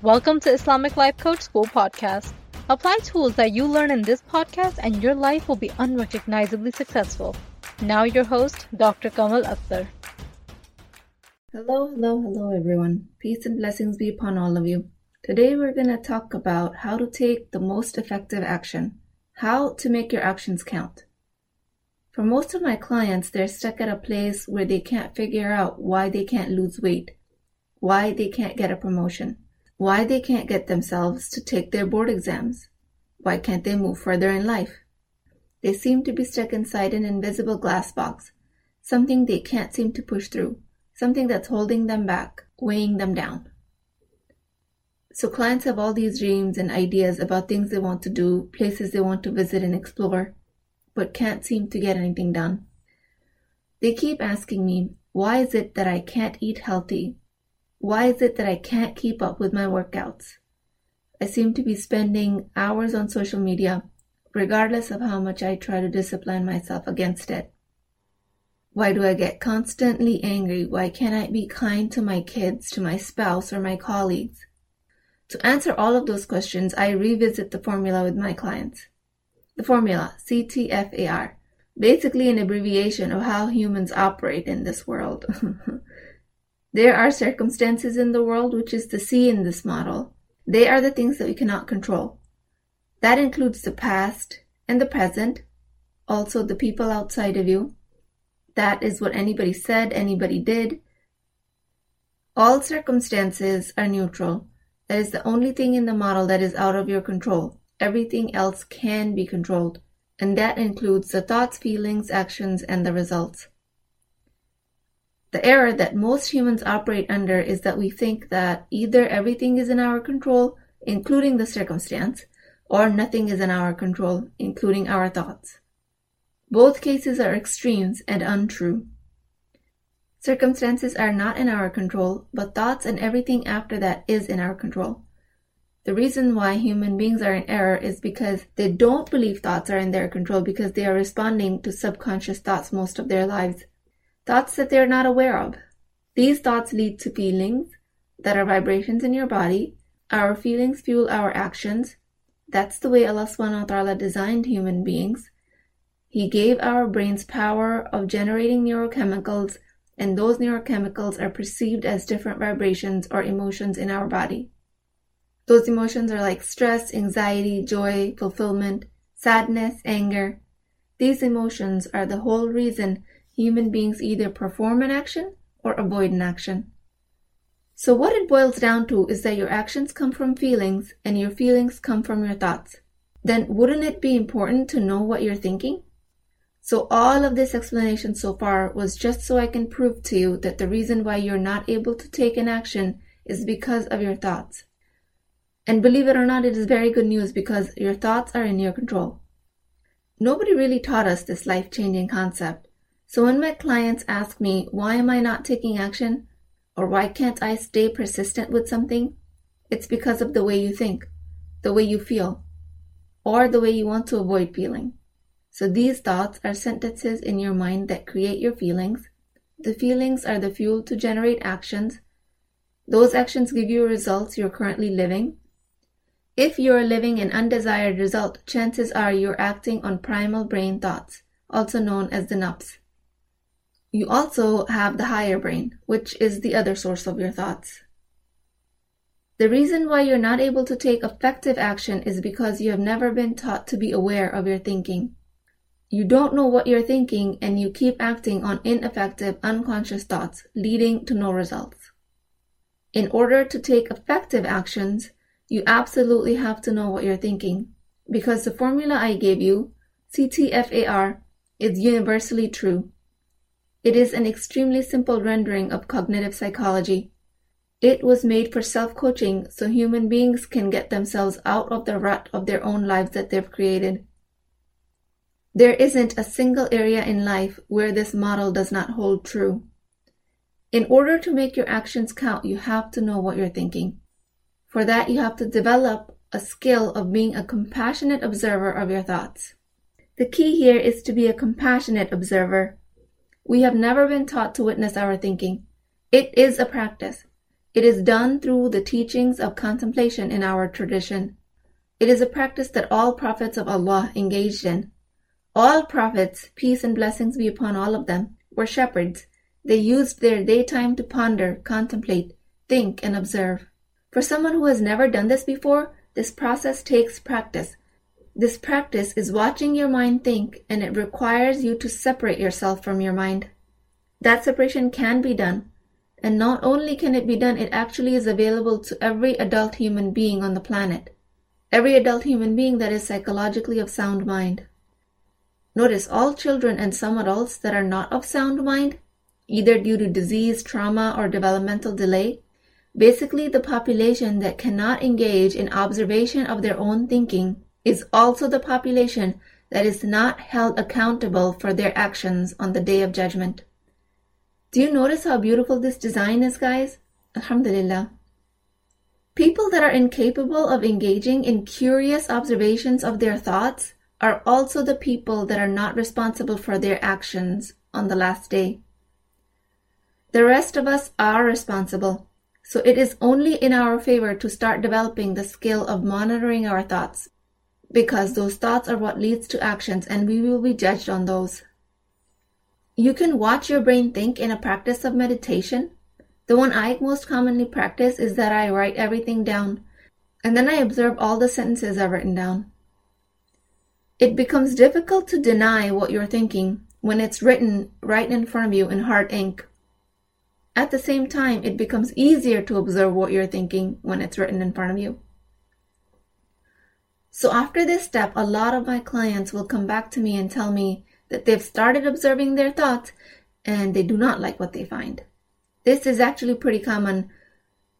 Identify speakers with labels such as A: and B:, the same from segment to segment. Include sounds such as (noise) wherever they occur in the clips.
A: Welcome to Islamic Life Coach School podcast. Apply tools that you learn in this podcast and your life will be unrecognizably successful. Now your host, Dr. Kamal Akhtar.
B: Hello, hello, hello everyone. Peace and blessings be upon all of you. Today we're going to talk about how to take the most effective action. How to make your actions count. For most of my clients, they're stuck at a place where they can't figure out why they can't lose weight, why they can't get a promotion why they can't get themselves to take their board exams. Why can't they move further in life? They seem to be stuck inside an invisible glass box, something they can't seem to push through, something that's holding them back, weighing them down. So clients have all these dreams and ideas about things they want to do, places they want to visit and explore, but can't seem to get anything done. They keep asking me, why is it that I can't eat healthy why is it that I can't keep up with my workouts? I seem to be spending hours on social media, regardless of how much I try to discipline myself against it. Why do I get constantly angry? Why can't I be kind to my kids, to my spouse, or my colleagues? To answer all of those questions, I revisit the formula with my clients. The formula, CTFAR, basically an abbreviation of how humans operate in this world. (laughs) There are circumstances in the world, which is the C in this model. They are the things that we cannot control. That includes the past and the present, also the people outside of you. That is what anybody said, anybody did. All circumstances are neutral. That is the only thing in the model that is out of your control. Everything else can be controlled, and that includes the thoughts, feelings, actions, and the results. The error that most humans operate under is that we think that either everything is in our control, including the circumstance, or nothing is in our control, including our thoughts. Both cases are extremes and untrue. Circumstances are not in our control, but thoughts and everything after that is in our control. The reason why human beings are in error is because they don't believe thoughts are in their control because they are responding to subconscious thoughts most of their lives thoughts that they're not aware of. These thoughts lead to feelings that are vibrations in your body. Our feelings fuel our actions. That's the way Allah subhanahu wa ta'ala designed human beings. He gave our brains power of generating neurochemicals, and those neurochemicals are perceived as different vibrations or emotions in our body. Those emotions are like stress, anxiety, joy, fulfillment, sadness, anger. These emotions are the whole reason human beings either perform an action or avoid an action. So, what it boils down to is that your actions come from feelings and your feelings come from your thoughts. Then, wouldn't it be important to know what you're thinking? So, all of this explanation so far was just so I can prove to you that the reason why you're not able to take an action is because of your thoughts. And believe it or not, it is very good news because your thoughts are in your control. Nobody really taught us this life changing concept. So when my clients ask me, why am I not taking action? Or why can't I stay persistent with something? It's because of the way you think, the way you feel, or the way you want to avoid feeling. So these thoughts are sentences in your mind that create your feelings. The feelings are the fuel to generate actions. Those actions give you results you're currently living. If you're living an undesired result, chances are you're acting on primal brain thoughts, also known as the nafs. You also have the higher brain, which is the other source of your thoughts. The reason why you're not able to take effective action is because you have never been taught to be aware of your thinking. You don't know what you're thinking and you keep acting on ineffective, unconscious thoughts, leading to no results. In order to take effective actions, you absolutely have to know what you're thinking because the formula I gave you, CTFAR, is universally true. It is an extremely simple rendering of cognitive psychology. It was made for self coaching so human beings can get themselves out of the rut of their own lives that they've created. There isn't a single area in life where this model does not hold true. In order to make your actions count, you have to know what you're thinking. For that, you have to develop a skill of being a compassionate observer of your thoughts. The key here is to be a compassionate observer we have never been taught to witness our thinking. It is a practice. It is done through the teachings of contemplation in our tradition. It is a practice that all prophets of Allah engaged in. All prophets, peace and blessings be upon all of them, were shepherds. They used their daytime to ponder, contemplate, think, and observe. For someone who has never done this before, this process takes practice. This practice is watching your mind think, and it requires you to separate yourself from your mind. That separation can be done. And not only can it be done, it actually is available to every adult human being on the planet. Every adult human being that is psychologically of sound mind. Notice all children and some adults that are not of sound mind, either due to disease, trauma, or developmental delay, basically the population that cannot engage in observation of their own thinking is also the population that is not held accountable for their actions on the day of judgment. Do you notice how beautiful this design is, guys? Alhamdulillah. People that are incapable of engaging in curious observations of their thoughts are also the people that are not responsible for their actions on the last day. The rest of us are responsible, so it is only in our favor to start developing the skill of monitoring our thoughts, because those thoughts are what leads to actions and we will be judged on those. You can watch your brain think in a practice of meditation. The one I most commonly practice is that I write everything down and then I observe all the sentences I've written down. It becomes difficult to deny what you're thinking when it's written right in front of you in hard ink. At the same time, it becomes easier to observe what you're thinking when it's written in front of you. So after this step, a lot of my clients will come back to me and tell me that they've started observing their thoughts and they do not like what they find. This is actually pretty common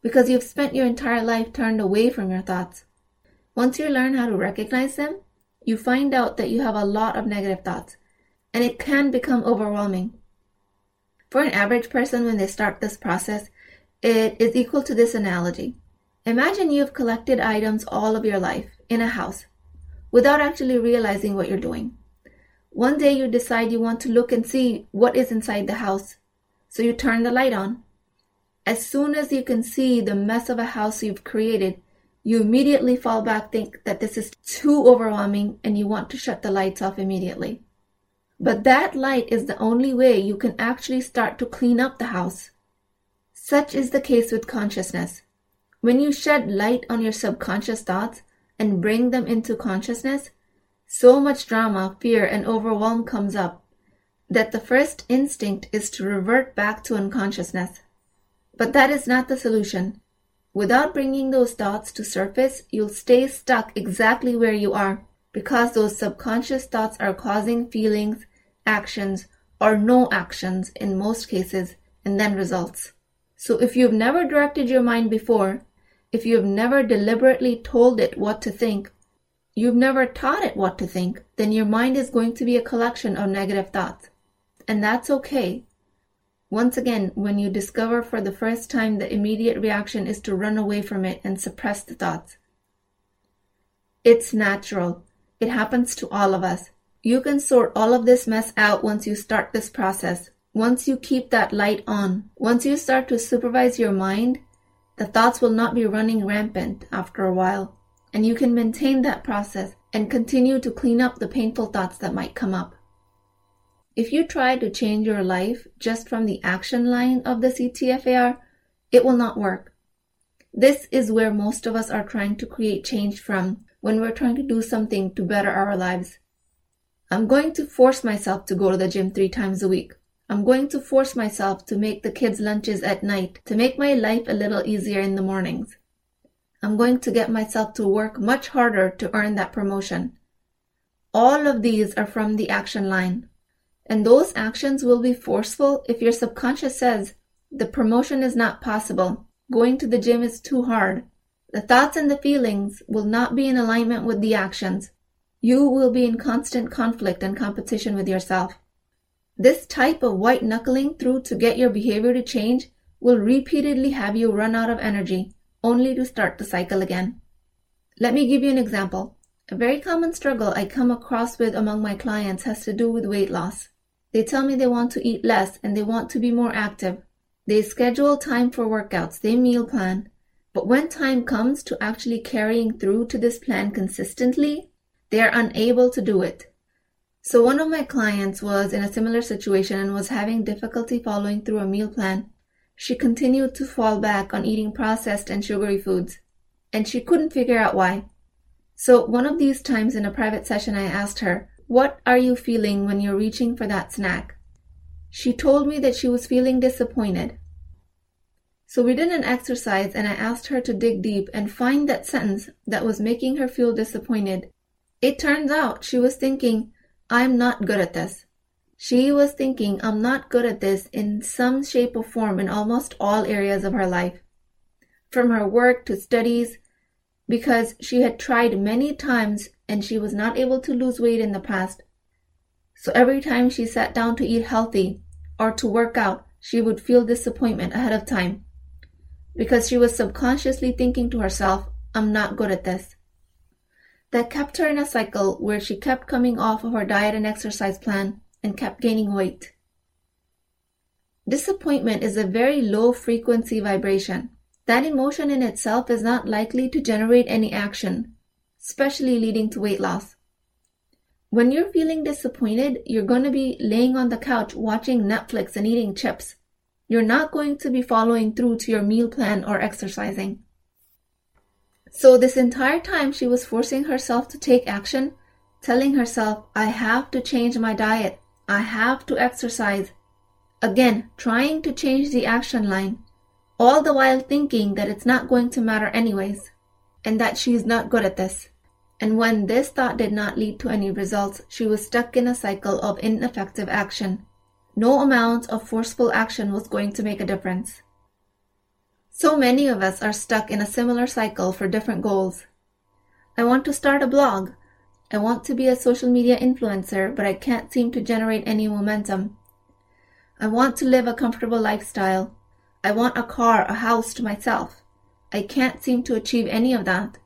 B: because you've spent your entire life turned away from your thoughts. Once you learn how to recognize them, you find out that you have a lot of negative thoughts and it can become overwhelming. For an average person, when they start this process, it is equal to this analogy. Imagine you've collected items all of your life in a house without actually realizing what you're doing. One day you decide you want to look and see what is inside the house. So you turn the light on. As soon as you can see the mess of a house you've created, you immediately fall back, think that this is too overwhelming, and you want to shut the lights off immediately. But that light is the only way you can actually start to clean up the house. Such is the case with consciousness. When you shed light on your subconscious thoughts and bring them into consciousness, so much drama, fear, and overwhelm comes up that the first instinct is to revert back to unconsciousness. But that is not the solution. Without bringing those thoughts to surface, you'll stay stuck exactly where you are because those subconscious thoughts are causing feelings, actions, or no actions in most cases, and then results. So if you've never directed your mind before, if you've never deliberately told it what to think, you've never taught it what to think, then your mind is going to be a collection of negative thoughts. And that's okay. Once again, when you discover for the first time, the immediate reaction is to run away from it and suppress the thoughts. It's natural. It happens to all of us. You can sort all of this mess out once you start this process. Once you keep that light on, once you start to supervise your mind, the thoughts will not be running rampant after a while and you can maintain that process and continue to clean up the painful thoughts that might come up. If you try to change your life just from the action line of the CTFAR, it will not work. This is where most of us are trying to create change from when we're trying to do something to better our lives. I'm going to force myself to go to the gym three times a week. I'm going to force myself to make the kids' lunches at night to make my life a little easier in the mornings. I'm going to get myself to work much harder to earn that promotion. All of these are from the action line. And those actions will be forceful if your subconscious says, the promotion is not possible. Going to the gym is too hard. The thoughts and the feelings will not be in alignment with the actions. You will be in constant conflict and competition with yourself. This type of white knuckling through to get your behavior to change will repeatedly have you run out of energy only to start the cycle again. Let me give you an example. A very common struggle I come across with among my clients has to do with weight loss. They tell me they want to eat less and they want to be more active, They schedule time for workouts, they meal plan. But when time comes to actually carrying through to this plan consistently, they are unable to do it. So one of my clients was in a similar situation and was having difficulty following through a meal plan. She continued to fall back on eating processed and sugary foods, and she couldn't figure out why. So one of these times in a private session, I asked her, What are you feeling when you're reaching for that snack? She told me that she was feeling disappointed. So we did an exercise and I asked her to dig deep and find that sentence that was making her feel disappointed. It turns out she was thinking, I'm not good at this. She was thinking, I'm not good at this in some shape or form in almost all areas of her life. From her work to studies, because she had tried many times and she was not able to lose weight in the past. So every time she sat down to eat healthy or to work out, she would feel disappointment ahead of time because she was subconsciously thinking to herself, I'm not good at this. That kept her in a cycle where she kept coming off of her diet and exercise plan and kept gaining weight. Disappointment is a very low frequency vibration. That emotion in itself is not likely to generate any action, especially leading to weight loss. When you're feeling disappointed, you're going to be laying on the couch watching Netflix and eating chips. You're not going to be following through to your meal plan or exercising. So, this entire time, she was forcing herself to take action, telling herself, I have to change my diet, I have to exercise. Again, trying to change the action line all the while thinking that it's not going to matter anyways, and that she's not good at this. And when this thought did not lead to any results, she was stuck in a cycle of ineffective action. No amount of forceful action was going to make a difference. So many of us are stuck in a similar cycle for different goals. I want to start a blog. I want to be a social media influencer, but I can't seem to generate any momentum. I want to live a comfortable lifestyle, I want a car, a house to myself. I can't seem to achieve any of that.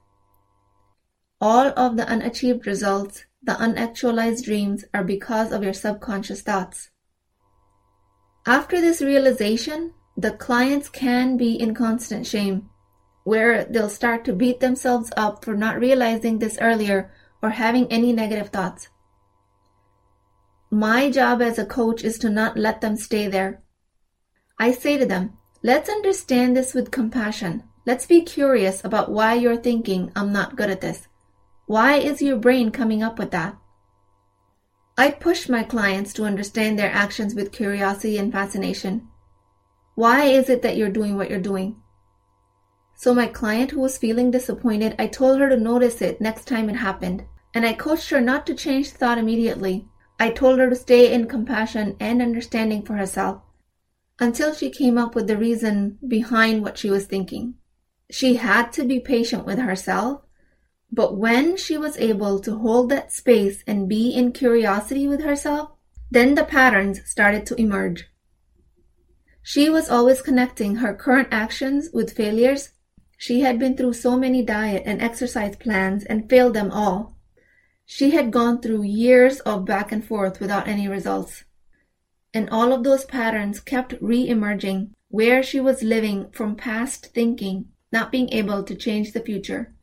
B: All of the unachieved results, the unactualized dreams, are because of your subconscious thoughts. After this realization, the clients can be in constant shame, where they'll start to beat themselves up for not realizing this earlier or having any negative thoughts. My job as a coach is to not let them stay there. I say to them, Let's understand this with compassion. Let's be curious about why you're thinking, I'm not good at this. Why is your brain coming up with that? I push my clients to understand their actions with curiosity and fascination. Why is it that you're doing what you're doing? So, my client who was feeling disappointed, I told her to notice it next time it happened. And I coached her not to change thought immediately. I told her to stay in compassion and understanding for herself until she came up with the reason behind what she was thinking. She had to be patient with herself, but when she was able to hold that space and be in curiosity with herself, then the patterns started to emerge. She was always connecting her current actions with failures. She had been through so many diet and exercise plans and failed them all. She had gone through years of back and forth without any results and all of those patterns kept re-emerging where she was living from past thinking, not being able to change the future.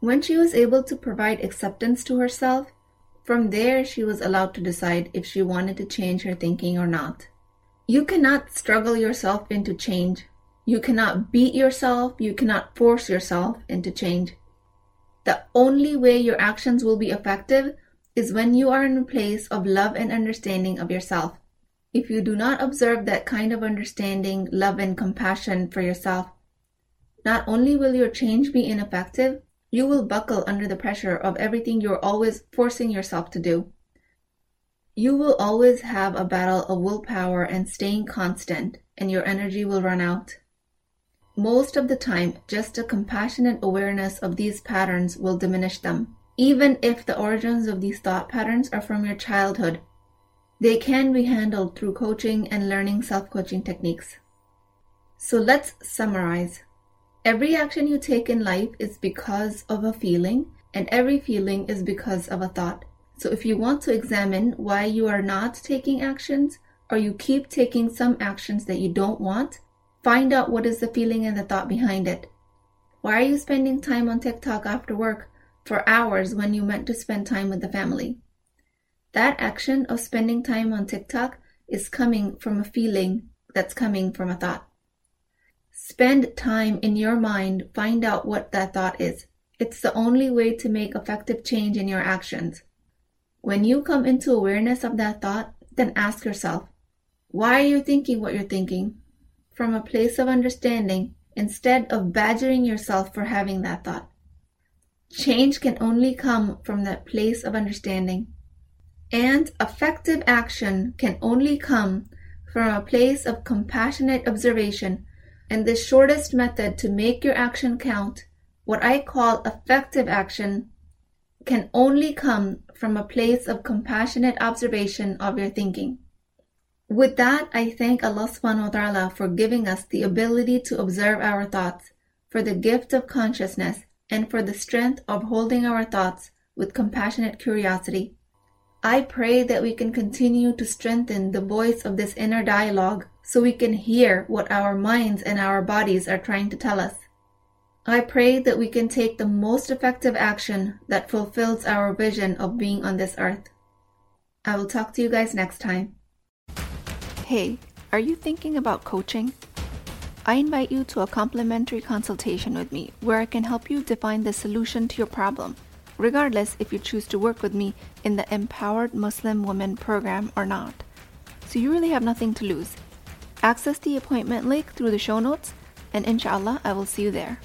B: When she was able to provide acceptance to herself, from there she was allowed to decide if she wanted to change her thinking or not. You cannot struggle yourself into change. You cannot beat yourself. You cannot force yourself into change. The only way your actions will be effective is when you are in a place of love and understanding of yourself. If you do not observe that kind of understanding, love, and compassion for yourself, not only will your change be ineffective, you will buckle under the pressure of everything you're always forcing yourself to do. You will always have a battle of willpower and staying constant, and your energy will run out. Most of the time, just a compassionate awareness of these patterns will diminish them, even if the origins of these thought patterns are from your childhood they can be handled through coaching and learning self coaching techniques. So let's summarize. Every action you take in life is because of a feeling, and every feeling is because of a thought. So if you want to examine why you are not taking actions, or you keep taking some actions that you don't want, find out what is the feeling and the thought behind it. Why are you spending time on TikTok after work for hours when you meant to spend time with the family? That action of spending time on TikTok is coming from a feeling that's coming from a thought. Spend time in your mind, find out what that thought is. It's the only way to make effective change in your actions. When you come into awareness of that thought, then ask yourself, why are you thinking what you're thinking? From a place of understanding instead of badgering yourself for having that thought. Change can only come from that place of understanding. And effective action can only come from a place of compassionate observation. And the shortest method to make your action count, what I call effective action, can only come from a place of compassionate observation of your thinking. With that, I thank Allah subhanahu wa ta'ala for giving us the ability to observe our thoughts, for the gift of consciousness, and for the strength of holding our thoughts with compassionate curiosity. I pray that we can continue to strengthen the voice of this inner dialogue so we can hear what our minds and our bodies are trying to tell us. I pray that we can take the most effective action that fulfills our vision of being on this earth. I will talk to you guys next time.
C: Hey, are you thinking about coaching? I invite you to a complimentary consultation with me where I can help you define the solution to your problem regardless if you choose to work with me in the Empowered Muslim Women program or not. So you really have nothing to lose. Access the appointment link through the show notes, and inshallah, I will see you there.